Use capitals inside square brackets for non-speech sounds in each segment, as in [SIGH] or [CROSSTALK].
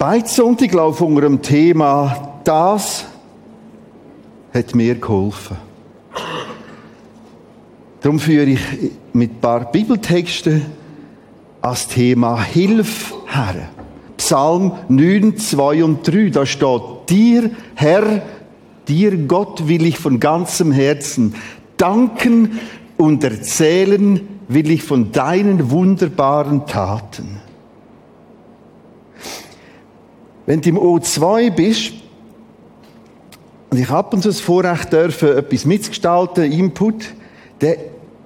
Beizsonntag läuft unter dem Thema Das hat mir geholfen. Darum führe ich mit ein paar Bibeltexten als Thema Hilf her. Psalm 9, 2 und 3, da steht, dir, Herr, dir Gott will ich von ganzem Herzen danken und erzählen will ich von deinen wunderbaren Taten. Wenn du im O2 bist, und ich ab und zu das Vorrecht dürfen, etwas mitzugestalten, Input, dann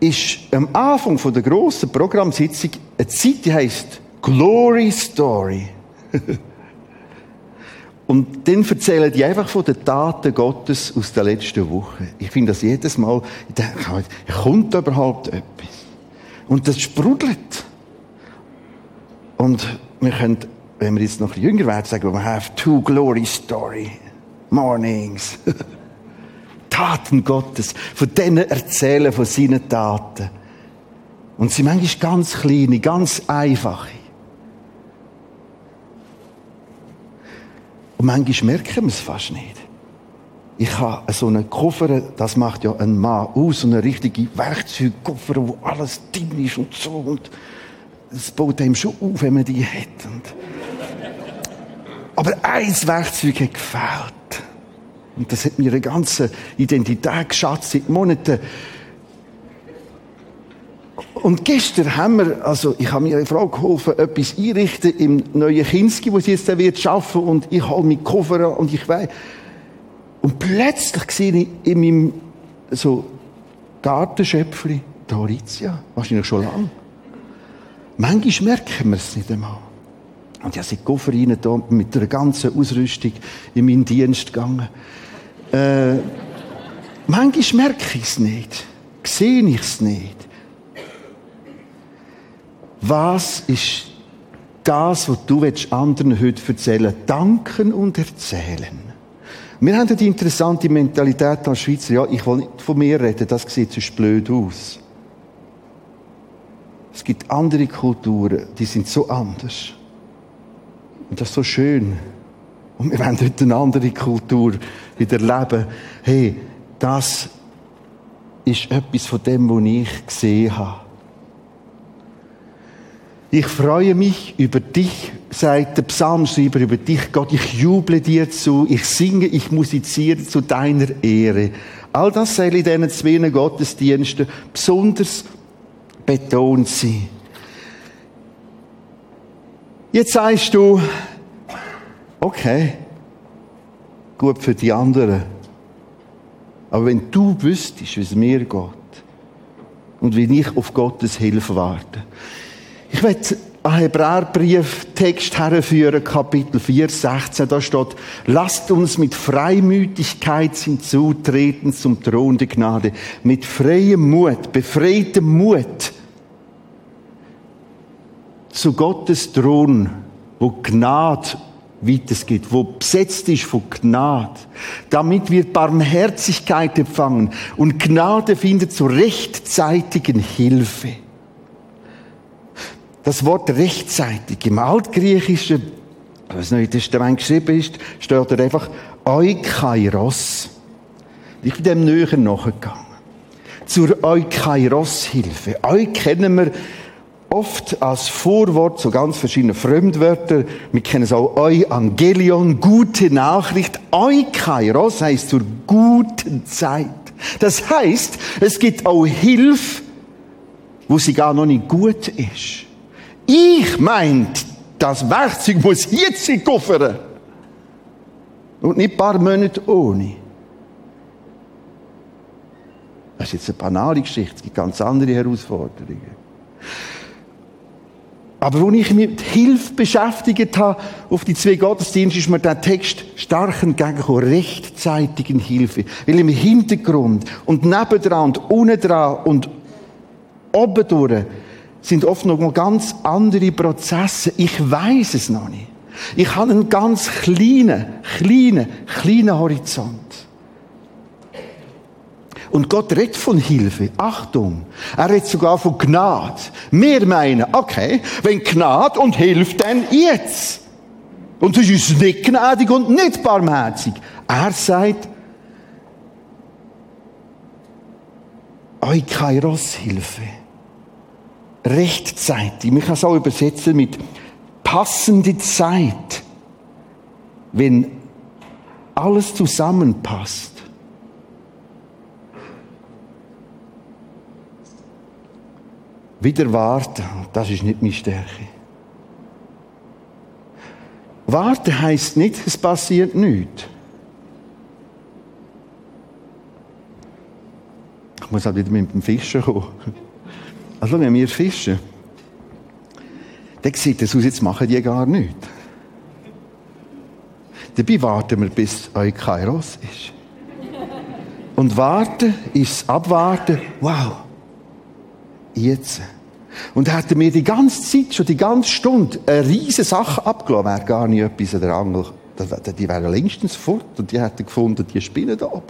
ist am Anfang der grossen Programmsitzung eine Zeit, die heisst Glory Story. [LAUGHS] Und dann erzählen die einfach von den Taten Gottes aus der letzten Woche. Ich finde das jedes Mal, ich denke, kommt überhaupt etwas? Und das sprudelt. Und wir können, wenn wir jetzt noch jünger werden, sagen, we have two glory story mornings. [LAUGHS] Taten Gottes, von denen erzählen, von seinen Taten. Und sie manchmal ganz kleine, ganz einfache. Und manchmal merken wir es fast nicht. Ich habe so einen Koffer, das macht ja ein Mann aus, so eine richtige Werkzeugkoffer, wo alles drin ist und so. Und das baut einem schon auf, wenn man die hat. Und aber ein Werkzeug hat gefehlt. Und das hat mir eine ganze Identität geschatzt seit Monaten. Und gestern haben wir, also ich habe mir eine Frau geholfen, etwas einrichten im neuen Kinski, wo sie jetzt wird schaffen und ich hole meinen Koffer und ich weiß. Und plötzlich sehe ich in meinem so Gartenschöpfli Dorizia, wahrscheinlich schon lange. Manchmal merken wir es nicht einmal. Und ich sie Koffer rein da mit der ganzen Ausrüstung in meinen Dienst gegangen. Äh, manchmal merke ich es nicht. Sehe ich es nicht. Was ist das, was du anderen heute erzählen Danken und erzählen. Wir haben die interessante Mentalität als Schweizer, ja, ich will nicht von mir reden, das sieht so blöd aus. Es gibt andere Kulturen, die sind so anders. Und das ist so schön. Und wir wollen heute eine andere Kultur wieder leben. Hey, das ist etwas von dem, was ich gesehen habe. Ich freue mich über dich, sagt der Psalmschreiber, über dich, Gott. Ich juble dir zu, ich singe, ich musiziere zu deiner Ehre. All das soll in diesen zwei Gottesdiensten besonders betont sein. Jetzt sagst du, okay, gut für die anderen. Aber wenn du wüsstest, wie es mir geht und wie ich auf Gottes Hilfe warte, ich werde einen Hebräerbrief-Text herführen, Kapitel 4, 16, da steht, lasst uns mit Freimütigkeit hinzutreten zum Thron der Gnade, mit freiem Mut, befreitem Mut, zu Gottes Thron, wo Gnade weitergeht, wo besetzt ist von Gnade. Damit wird Barmherzigkeit empfangen und Gnade findet zur rechtzeitigen Hilfe. Das Wort rechtzeitig im Altgriechischen, was in Testament geschrieben ist, steht da einfach Eukairos. Ich bin dem näher nachgegangen. Zur Eukairos-Hilfe. Eu kennen wir oft als Vorwort zu ganz verschiedenen Fremdwörtern. Wir kennen es auch Euangelion, gute Nachricht. Eukairos heißt zur guten Zeit. Das heißt, es gibt auch Hilfe, wo sie gar noch nicht gut ist. Ich meint, das Werkzeug muss jetzt in Koffer. Und nicht ein paar Monate ohne. Das ist jetzt eine banale Geschichte. Es gibt ganz andere Herausforderungen. Aber wo ich mich mit Hilfe beschäftigt habe, auf die zwei Gottesdienste, ist mir der Text stark entgegengekommen. Rechtzeitigen Hilfe. Weil im Hintergrund und nebendran und unten dran und oben durch sind oft noch ganz andere Prozesse. Ich weiß es noch nicht. Ich habe einen ganz kleinen, kleinen, kleinen Horizont. Und Gott redet von Hilfe. Achtung. Er redet sogar von Gnade. Wir meinen, okay, wenn Gnade und Hilfe, dann jetzt. Und das ist nicht gnädig und nicht barmherzig. Er sagt, Eukairos-Hilfe. Rechtzeitig. Man kann es auch übersetzen mit passende Zeit. Wenn alles zusammenpasst. Wieder warten, das ist nicht meine Stärke. Warten heißt nicht, es passiert nichts. Ich muss halt wieder mit dem Fischen kommen. Also, wenn wir fischen, dann sieht es aus, jetzt machen die gar nichts. Dabei warten wir, bis Eukairos ist. Und warten ist abwarten. Wow. Jetzt. Und hätten wir die ganze Zeit, schon die ganze Stunde, eine riesige Sache abgelassen, wäre gar nicht etwas an der Angel. Die wären längstens fort und die hätten gefunden, die spinnen da oben.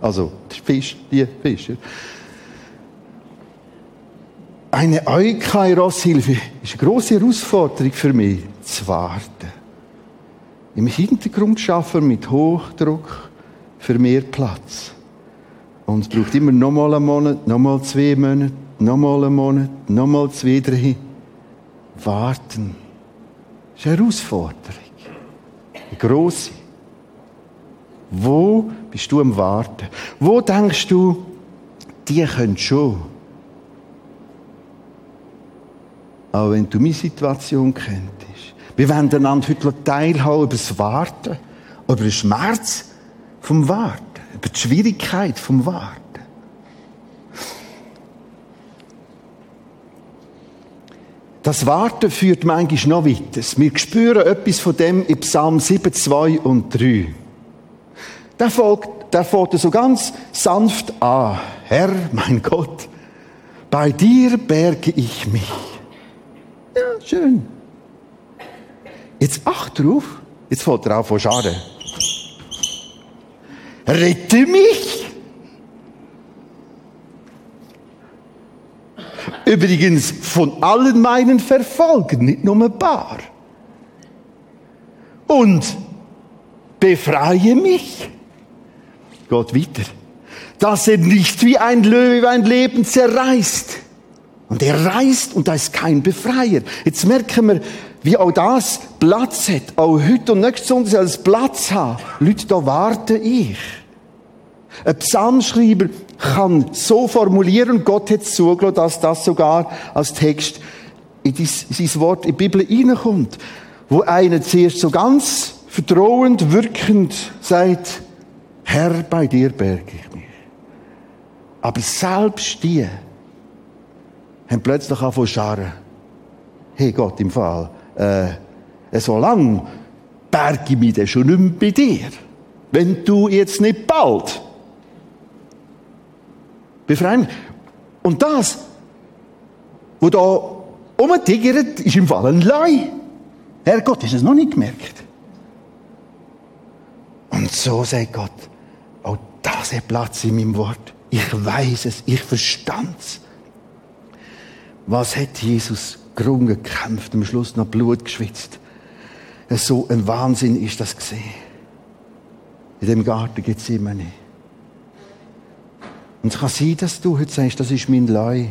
Also, der Fisch, die Fischer. Eine Eukairos-Hilfe ist eine grosse Herausforderung für mich, zu warten. Im Hintergrund schaffen mit Hochdruck für mehr Platz. Und es braucht immer nochmal einen Monat, nochmal zwei Monate, nochmal einen Monat, nochmal zwei, drei. Warten. Das ist eine Herausforderung. Eine grosse. Wo bist du am Warten? Wo denkst du, die können schon? Aber wenn du meine Situation kennst, wir wollen einander heute teilhaben über das Warten, über den Schmerz vom Warten, über die Schwierigkeit vom Warten. Das Warten führt manchmal noch weiter. Wir spüren etwas von dem in Psalm 7, 2 und 3. Der folgt, der fängt so ganz sanft an. Herr, mein Gott, bei dir berge ich mich. Ja, schön. Jetzt acht drauf. Jetzt fällt er auf von Schade. Rette mich! Übrigens von allen meinen Verfolgen, nicht nur ein paar. Und befreie mich. Gott weiter. Dass er nicht wie ein Löwe ein Leben zerreißt. Und er reißt und da ist kein Befreier. Jetzt merken wir, wie auch das Platz hat, auch heute und nächstes Sonntag soll es Platz haben. Leute, da warte ich. Ein Psalmschreiber kann so formulieren, Gott hat zugelassen, dass das sogar als Text in sein Wort in die Bibel reinkommt, wo einer zuerst so ganz vertrauend, wirkend sagt, Herr, bei dir berge ich mich. Aber selbst die haben plötzlich angefangen zu scharren. Hey Gott, im Fall, äh, so lang berge ich mich dann schon nicht mehr bei dir. Wenn du jetzt nicht bald befreien. Und das, wo da rumtigert, ist im Fall ein Leu. Herrgott, hast du es noch nicht gemerkt? Und so sagt Gott, auch das hat Platz in meinem Wort. Ich weiß es, ich verstand es. Was hat Jesus gerungen, gekämpft, am Schluss noch Blut geschwitzt. So ein Wahnsinn ist das gesehen. In dem Garten gibt es immer nicht. Und es kann sein, dass du heute sagst, das ist mein Leu.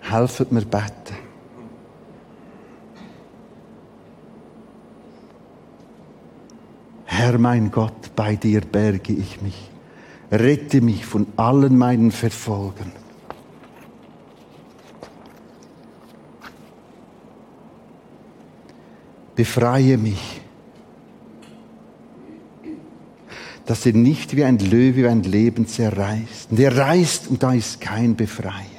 Helfet mir beten. Herr mein Gott, bei dir berge ich mich. Rette mich von allen meinen Verfolgen. befreie mich. Dass er nicht wie ein Löwe ein Leben zerreißt. Und er reißt und da ist kein Befreien.